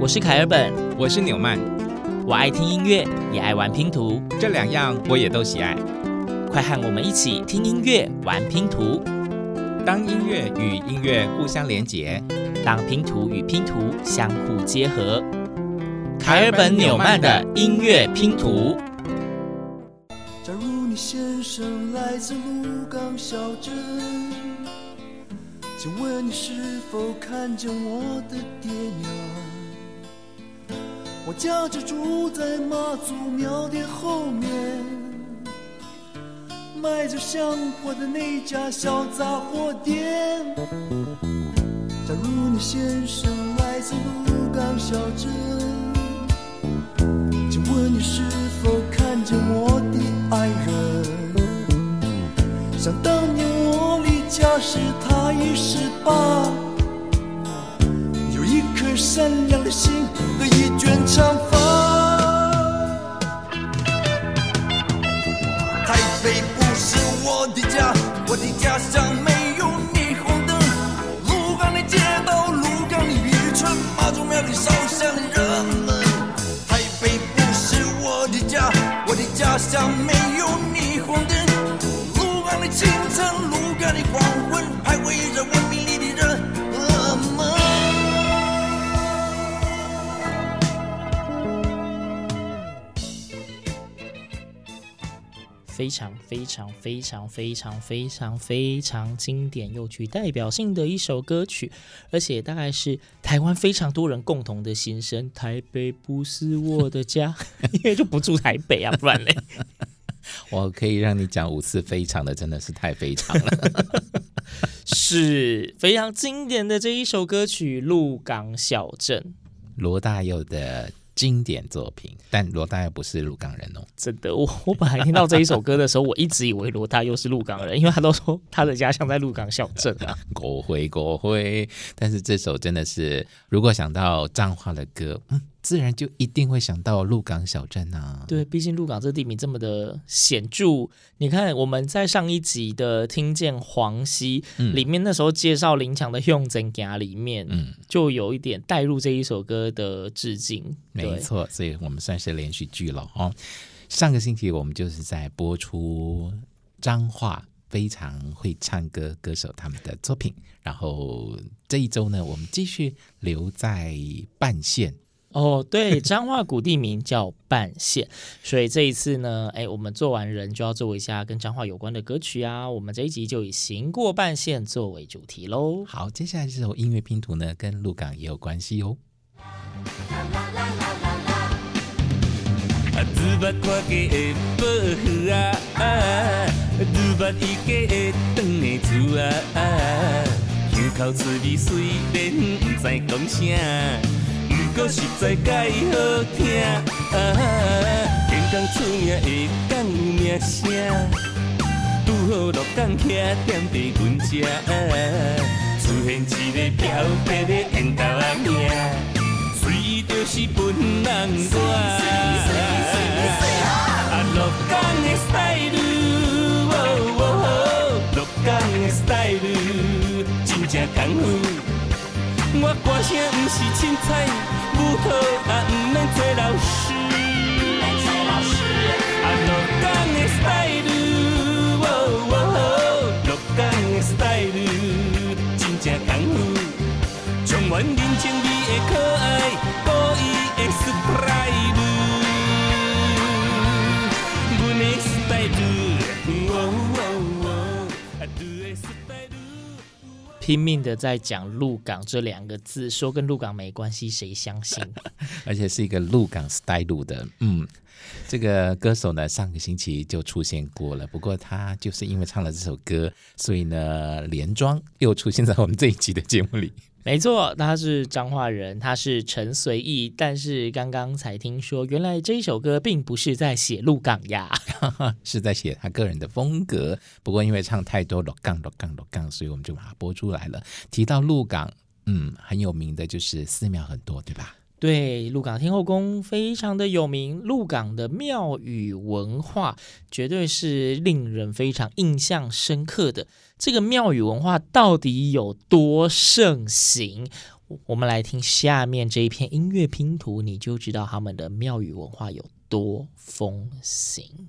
我是凯尔本，我是纽曼，我爱听音乐，也爱玩拼图，这两样我也都喜爱。快和我们一起听音乐，玩拼图。当音乐与音乐互相连结，当拼图与拼图相互结合。凯尔本纽曼的音乐拼图。假如你先生来自鹿港小镇，请问你是否看见我的爹娘？我家就住在妈祖庙的后面，卖着香火的那家小杂货店。假如你先生来自鹿港小镇，请问你是否看见我的爱人？想当年我离家时，他已十八。善良的心和一卷长发。非常非常非常非常非常非常经典又具代表性的一首歌曲，而且大概是台湾非常多人共同的心声。台北不是我的家，因为就不住台北啊，不然嘞。我可以让你讲五次非常的，真的是太非常了。是非常经典的这一首歌曲《鹿港小镇》，罗大佑的。经典作品，但罗大佑不是鹿港人哦。真的，我我本来听到这一首歌的时候，我一直以为罗大佑是鹿港人，因为他都说他的家乡在鹿港小镇啊。国徽国徽，但是这首真的是，如果想到彰化的歌，嗯。自然就一定会想到鹿港小镇啊！对，毕竟鹿港这地名这么的显著。你看我们在上一集的《听见黄溪》嗯、里面，那时候介绍林强的《向前行》里面，嗯，就有一点带入这一首歌的致敬。没错，所以我们算是连续剧了哦。上个星期我们就是在播出彰化非常会唱歌歌手他们的作品，然后这一周呢，我们继续留在半线。哦，对，彰化古地名叫半线，所以这一次呢，哎，我们做完人就要做一下跟彰化有关的歌曲啊。我们这一集就以行过半线作为主题喽。好，接下来这首音乐拼图呢，跟鹿港也有关系哦。歌实在介好听，啊天公出名会讲有名声，拄好鹿港遐点地阮遮，出现一个飘撇的缘投仔命，随伊就是本人带。啊，鹿港的 style，鹿港的 style，真正功夫。我歌声不是凊彩，不好也不免做老师。啊，鹿港的 style，鹿港的 style，真正功夫，充满人情味的可爱，故意的 surprise。拼命的在讲鹿港这两个字，说跟鹿港没关系，谁相信？而且是一个鹿港 style 的，嗯，这个歌手呢，上个星期就出现过了。不过他就是因为唱了这首歌，所以呢，连庄又出现在我们这一集的节目里。没错，他是彰化人，他是陈随意。但是刚刚才听说，原来这一首歌并不是在写鹿港呀，是在写他个人的风格。不过因为唱太多鹿港鹿港鹿港，所以我们就把它播出来了。提到鹿港，嗯，很有名的就是寺庙很多，对吧？对，鹿港天后宫非常的有名，鹿港的庙宇文化绝对是令人非常印象深刻的。这个庙宇文化到底有多盛行？我们来听下面这一篇音乐拼图，你就知道他们的庙宇文化有多风行。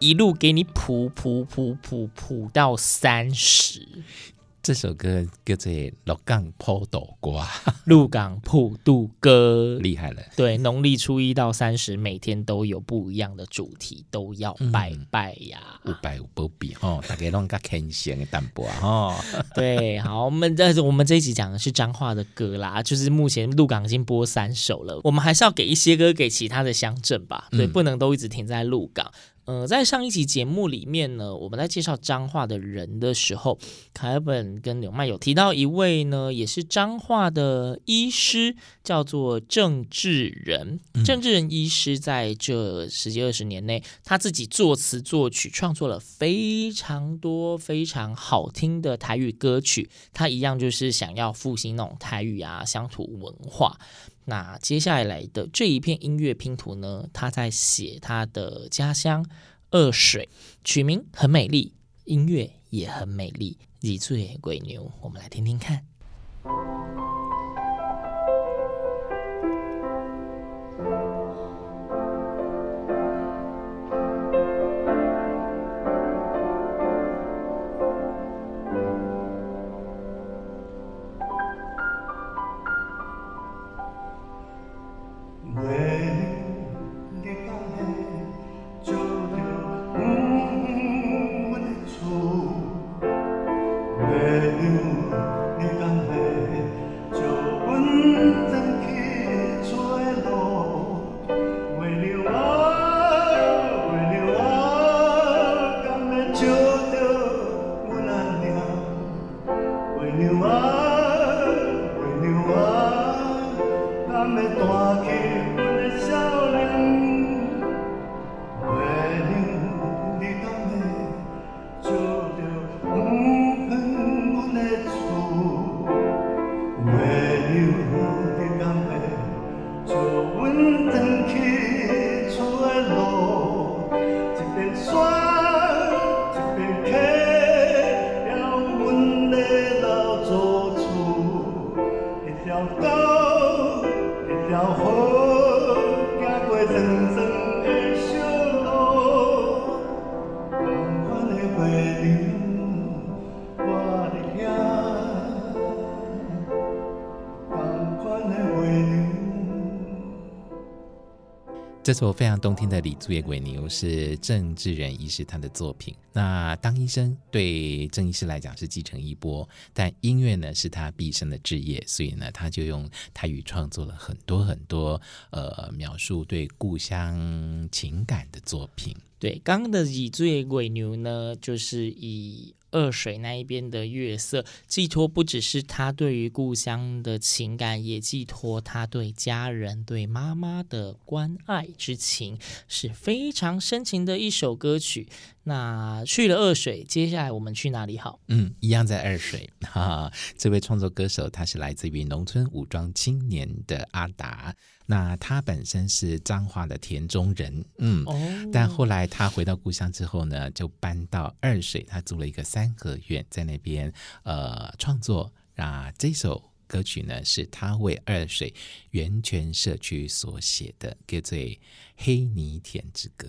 一路给你谱谱谱谱谱到三十。这首歌叫做《鹿港普渡歌》，鹿港普渡歌厉害了。对，农历初一到三十，每天都有不一样的主题，都要拜拜呀。五拜有保庇哦，大家拢较虔诚的淡薄哦。对，好，我们这我们这一集讲的是彰化的歌啦，就是目前鹿港已经播三首了，我们还是要给一些歌给其他的乡镇吧，对，不能都一直停在鹿港。呃，在上一集节目里面呢，我们在介绍彰化的人的时候，凯尔本跟纽麦有提到一位呢，也是彰化的医师，叫做郑志仁。郑志仁医师在这十几二十年内，他自己作词作曲，创作了非常多非常好听的台语歌曲。他一样就是想要复兴那种台语啊乡土文化。那接下来的这一片音乐拼图呢，他在写他的家乡二水，取名很美丽，音乐也很美丽，以醉鬼牛，我们来听听看。这首非常动听的《李祖爷鬼牛》是郑志仁医师他的作品。那当医生对郑医师来讲是继承衣钵，但音乐呢是他毕生的志业，所以呢他就用台语创作了很多很多呃描述对故乡情感的作品。对，刚刚的《李祖爷鬼牛》呢，就是以。二水那一边的月色，寄托不只是他对于故乡的情感，也寄托他对家人、对妈妈的关爱之情，是非常深情的一首歌曲。那去了二水，接下来我们去哪里好？嗯，一样在二水。哈 哈，这位创作歌手他是来自于农村武装青年的阿达。那他本身是彰化的田中人，嗯，哦、但后来他回到故乡之后呢，就搬到二水，他租了一个三合院，在那边呃创作。那，这首歌曲呢是他为二水源泉社区所写的，叫做《黑泥田之歌》。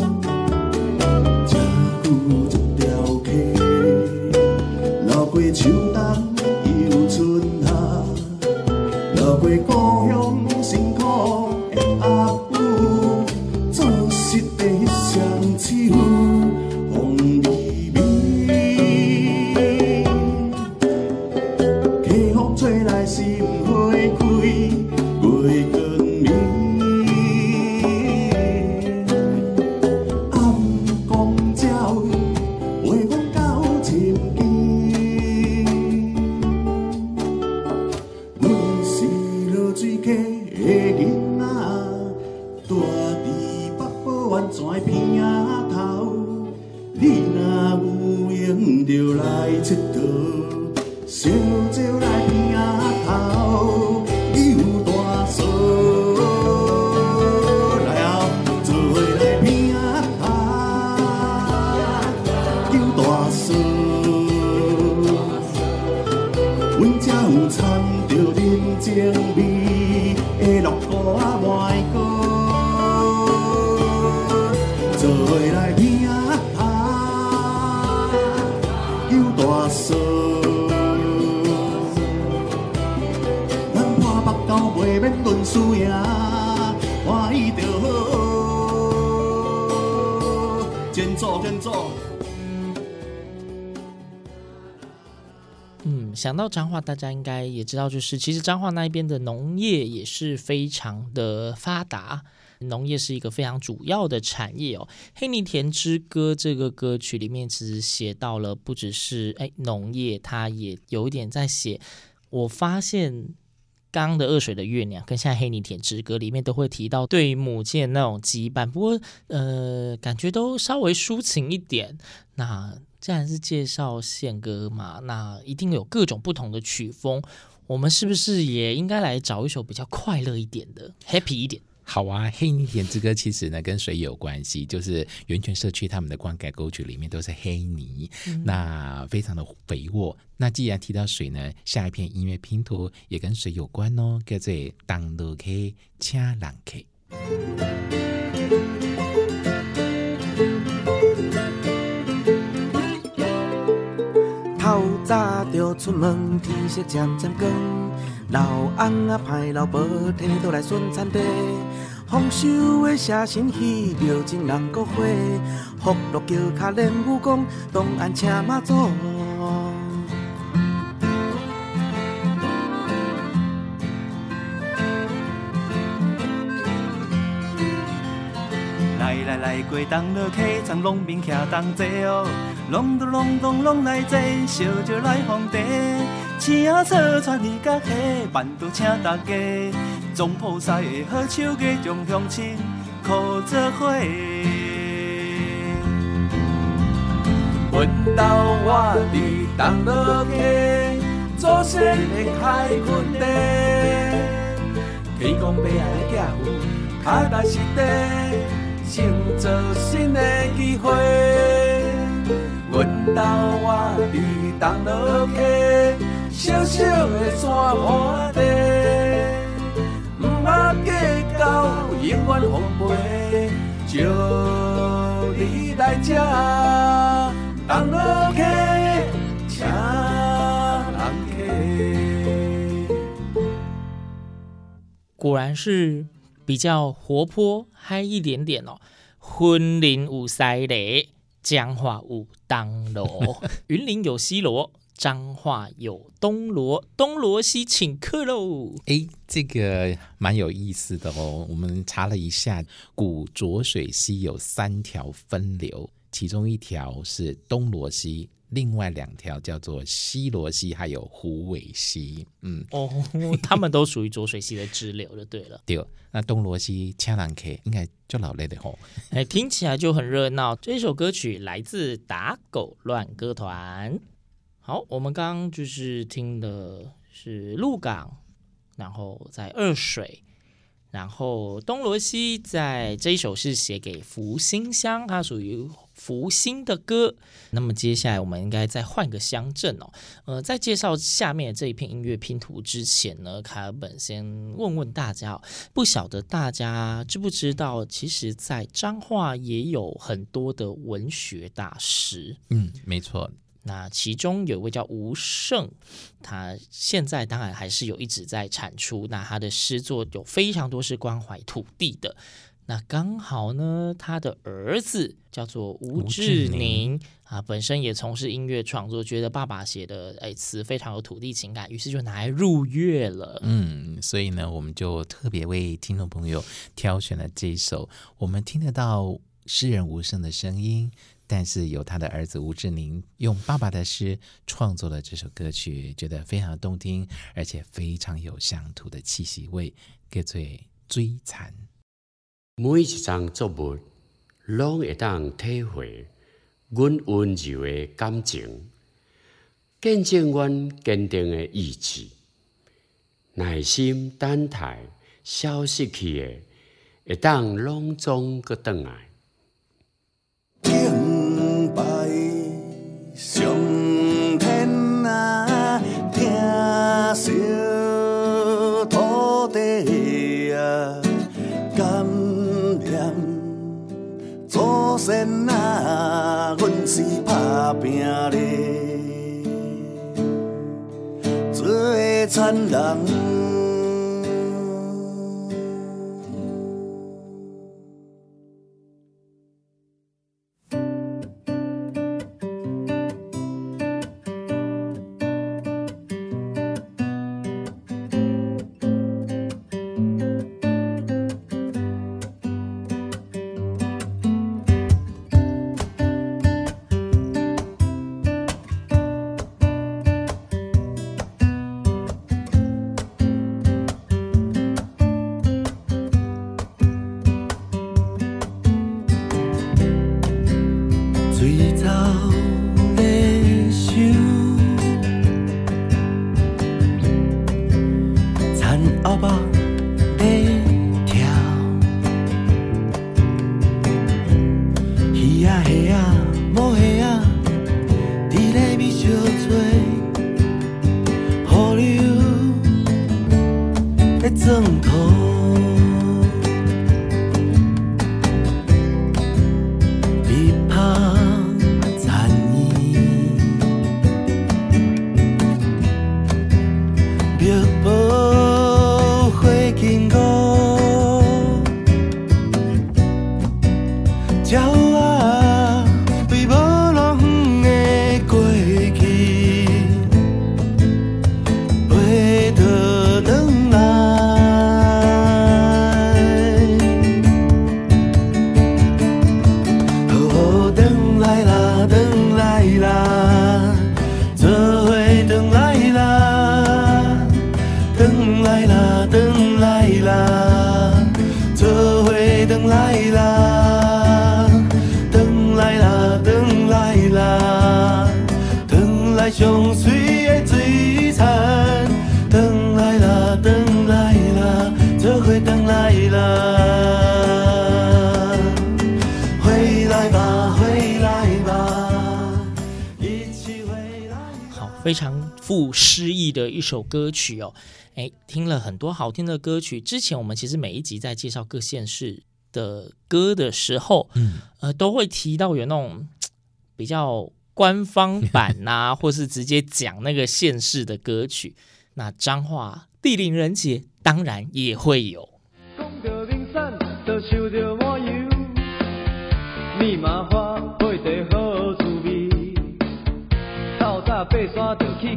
想到彰化，大家应该也知道，就是其实彰化那一边的农业也是非常的发达，农业是一个非常主要的产业哦。《黑泥田之歌》这个歌曲里面其实写到了，不只是哎农业，它也有一点在写。我发现刚的二水的月亮跟现在《黑泥田之歌》里面都会提到对母亲的那种羁绊，不过呃，感觉都稍微抒情一点。那既然是介绍宪歌嘛，那一定有各种不同的曲风。我们是不是也应该来找一首比较快乐一点的，happy 一点？好啊，《黑泥田之歌》其实呢跟水有关系，就是源泉社区他们的灌溉沟渠里面都是黑泥，嗯、那非常的肥沃。那既然提到水呢，下一片音乐拼图也跟水有关哦，叫做《当路客，请人客》。透早就出门，天色渐渐光。老翁啊派老婆提倒来顺餐地，丰收的写信戏，庙前人阁花，福禄桥卡练武功，东安请妈祖。来，过东落客，从农民徛同齐哦。隆咚隆咚拢来坐，烧酒来奉茶。青草传你甲下，万都请大家。总铺师的好手艺，将乡亲靠做伙。阮兜我伫东落客，祖先的开垦地。天公伯仔的家父，脚踏实地，成就新的机会。阮兜我伫东落客，小小的山坡地，毋捌计较，永阮奉陪，叫你来吃，东螺客，请客。果然是比较活泼嗨一点点哦。婚林有西螺，彰化有当罗，云林有西罗。彰化有东罗，东罗西请客喽！哎，这个蛮有意思的哦。我们查了一下，古浊水溪有三条分流，其中一条是东罗溪，另外两条叫做西罗溪，还有虎尾溪。嗯，哦，他们都属于浊水溪的支流，就对了。对，那东罗溪请人客应该就老累的吼。哎，听起来就很热闹。这首歌曲来自打狗乱歌团。好，我们刚刚就是听的是鹿港，然后在二水，然后东罗西在这一首是写给福星乡，它属于福星的歌。那么接下来我们应该再换个乡镇哦。呃，在介绍下面这一片音乐拼图之前呢，卡尔本先问问大家，不晓得大家知不知道，其实，在彰化也有很多的文学大师。嗯，没错。那其中有一位叫吴胜，他现在当然还是有一直在产出。那他的诗作有非常多是关怀土地的。那刚好呢，他的儿子叫做吴志宁啊，本身也从事音乐创作，觉得爸爸写的哎词非常有土地情感，于是就拿来入乐了。嗯，所以呢，我们就特别为听众朋友挑选了这一首，我们听得到诗人无声的声音。但是由他的儿子吴志宁用爸爸的诗创作了这首歌曲，觉得非常动听，而且非常有乡土的气息味，叫做《水田》。每一张作物，拢会当体会阮温柔的感情，见证阮坚定的意志，耐心等待消失去的，会当拢总阁转来。祖先啊，阮是打拼的，做田人。一首歌曲哦，哎，听了很多好听的歌曲。之前我们其实每一集在介绍各县市的歌的时候，嗯，呃，都会提到有那种比较官方版呐、啊，或是直接讲那个县市的歌曲。那彰化地灵人杰当然也会有。就去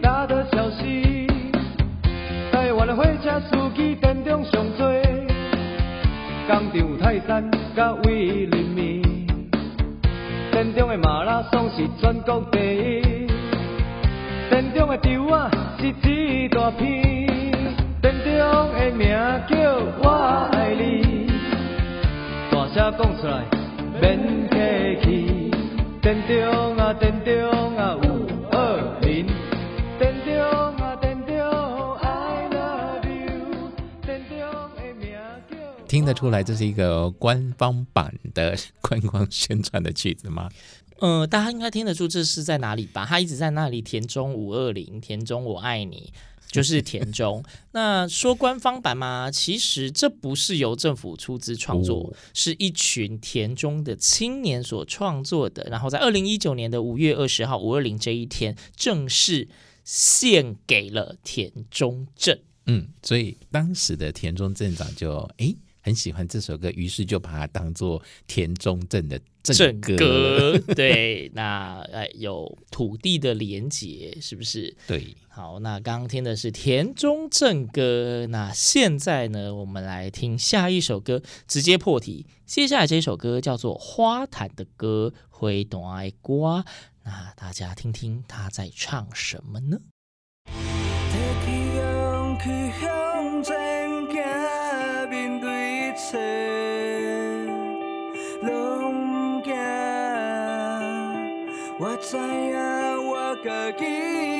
打倒消息，台湾的火车司机电中上多，工厂有泰山甲威林面，电中的马拉松是全国第一，电中的猪仔是一大片，电中的名叫我爱你，大声讲出来免客气，电中啊电中啊。听得出来，这是一个官方版的观光宣传的曲子吗？嗯、呃，大家应该听得出这是在哪里吧？他一直在那里，田中五二零，田中我爱你，就是田中。那说官方版吗？其实这不是由政府出资创作，哦、是一群田中的青年所创作的。然后在二零一九年的五月二十号五二零这一天，正式献给了田中镇。嗯，所以当时的田中镇长就诶。很喜欢这首歌，于是就把它当做田中正的正歌。歌对，那呃有土地的连结，是不是？对。好，那刚刚听的是田中正歌。那现在呢，我们来听下一首歌，直接破题。接下来这首歌叫做《花坛的歌》，花坛的歌。那大家听听他在唱什么呢？我知影我家己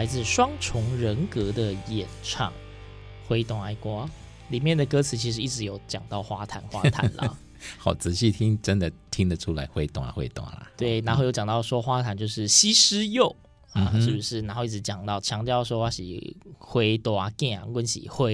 来自双重人格的演唱《挥动爱国》，里面的歌词其实一直有讲到花坛花坛啦。好仔细听，真的听得出来会懂啊会懂啦。对，然后有讲到说花坛就是西施柚啊，是不是？然后一直讲到强调说我是花坛囝，我是花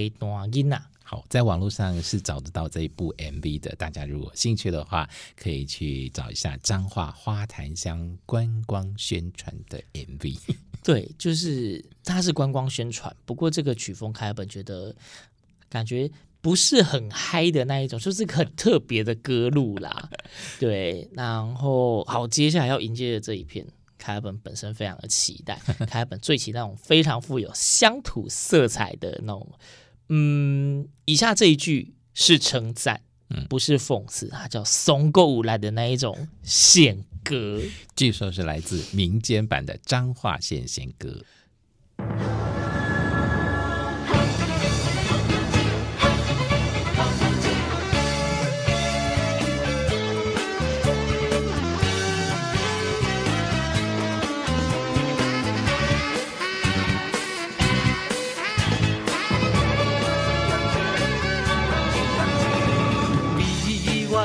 坛囡仔。好，在网络上是找得到这一部 MV 的，大家如果兴趣的话，可以去找一下彰化花坛乡观光宣传的 MV。对，就是它是观光宣传，不过这个曲风，凯尔本觉得感觉不是很嗨的那一种，就是个很特别的歌路啦。对，然后好，接下来要迎接的这一片，凯尔本本身非常的期待，凯尔本最期待那种非常富有乡土色彩的那种。嗯，以下这一句是称赞，嗯，不是讽刺，它叫松够无赖的那一种献歌，据说是来自民间版的彰化县献歌。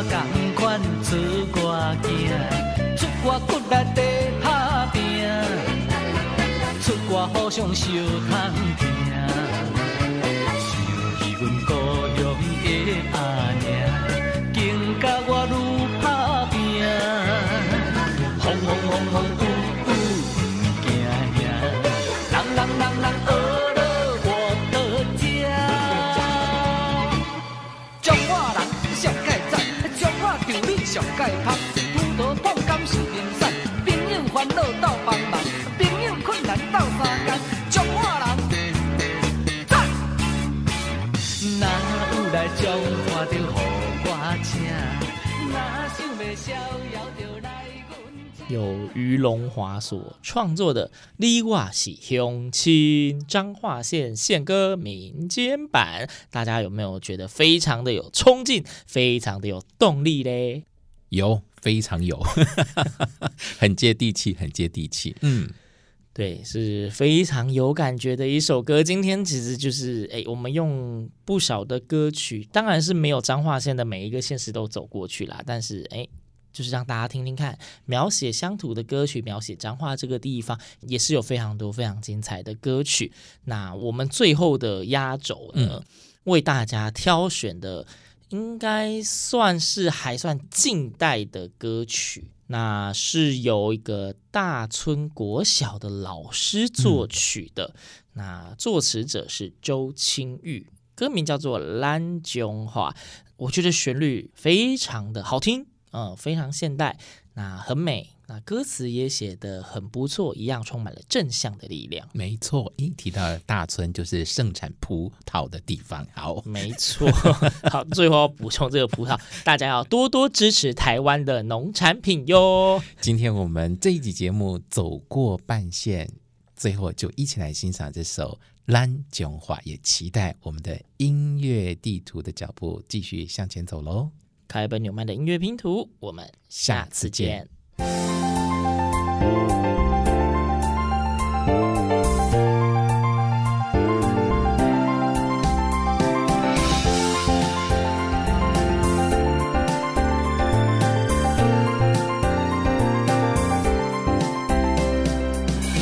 同款出外行，我骨力在打拼，出歌互相相通听，想起阮哥。由于龙华所创作的《李瓦喜乡亲》彰化县县歌民间版，大家有没有觉得非常的有冲劲，非常的有动力嘞？有，非常有，很接地气，很接地气。嗯，对，是非常有感觉的一首歌。今天其实就是，哎，我们用不少的歌曲，当然是没有彰化县的每一个县市都走过去啦，但是，哎。就是让大家听听看，描写乡土的歌曲，描写彰化这个地方，也是有非常多非常精彩的歌曲。那我们最后的压轴呢，嗯、为大家挑选的，应该算是还算近代的歌曲。那是由一个大村国小的老师作曲的，嗯、那作词者是周清玉，歌名叫做《兰中花》，我觉得旋律非常的好听。嗯，非常现代，那很美，那歌词也写得很不错，一样充满了正向的力量。没错，一提到大村就是盛产葡萄的地方。好，没错。好，最后要补充这个葡萄，大家要多多支持台湾的农产品哟。今天我们这一集节目走过半线，最后就一起来欣赏这首《咱中华》，也期待我们的音乐地图的脚步继续向前走喽。开本纽曼的音乐拼图，我们下次见。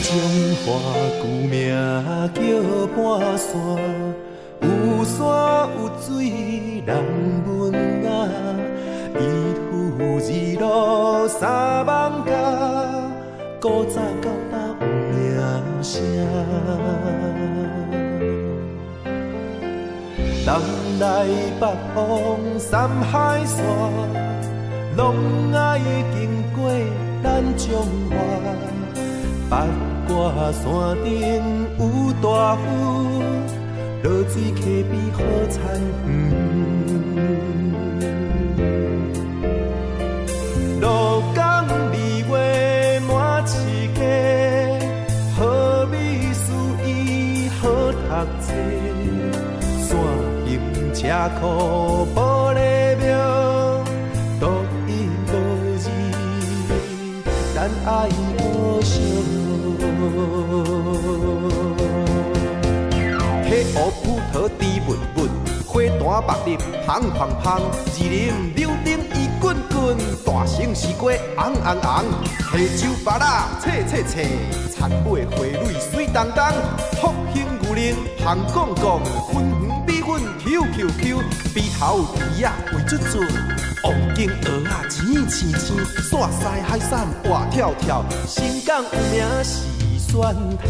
中华古名叫半山，有山有水人文雅。三艋舺，古早到今有名声。南来北往三海线，拢爱经过咱中华。八卦山顶有大湖，落水溪边好田车库玻璃庙，独一无二，咱爱故乡。溪湖葡萄甜蜜蜜，花旦白日香香香，二林柳丁伊滚滚，大城西瓜红红红，溪州芭乐脆脆脆，田尾花蕊水当当，福兴牛奶香讲讲，粉圆米粉 Q Q Q，鼻头鱼仔肥嘟嘟，黄金蚵仔青青青，山西海产活跳跳，新港有名是蒜头。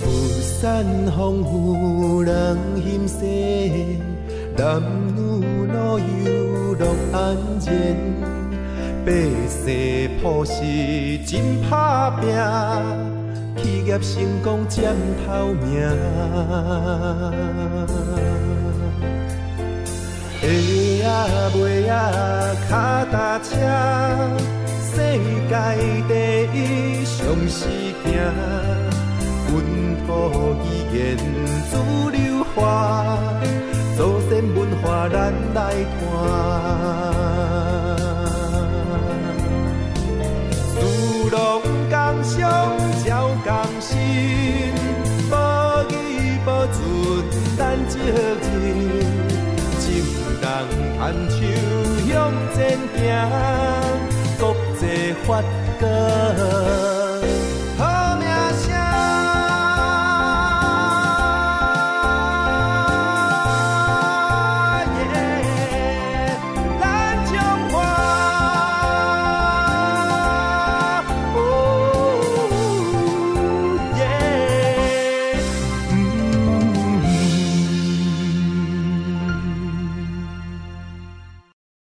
富山丰富人欣世，男女老幼乐安然。百世朴实真打拼，企业成功占头名。下啊尾啊脚踏车，世界第一上实行，本土语言自流化，祖先文化咱来传。共襄照咱职人，情人牵手向前行，国际发歌。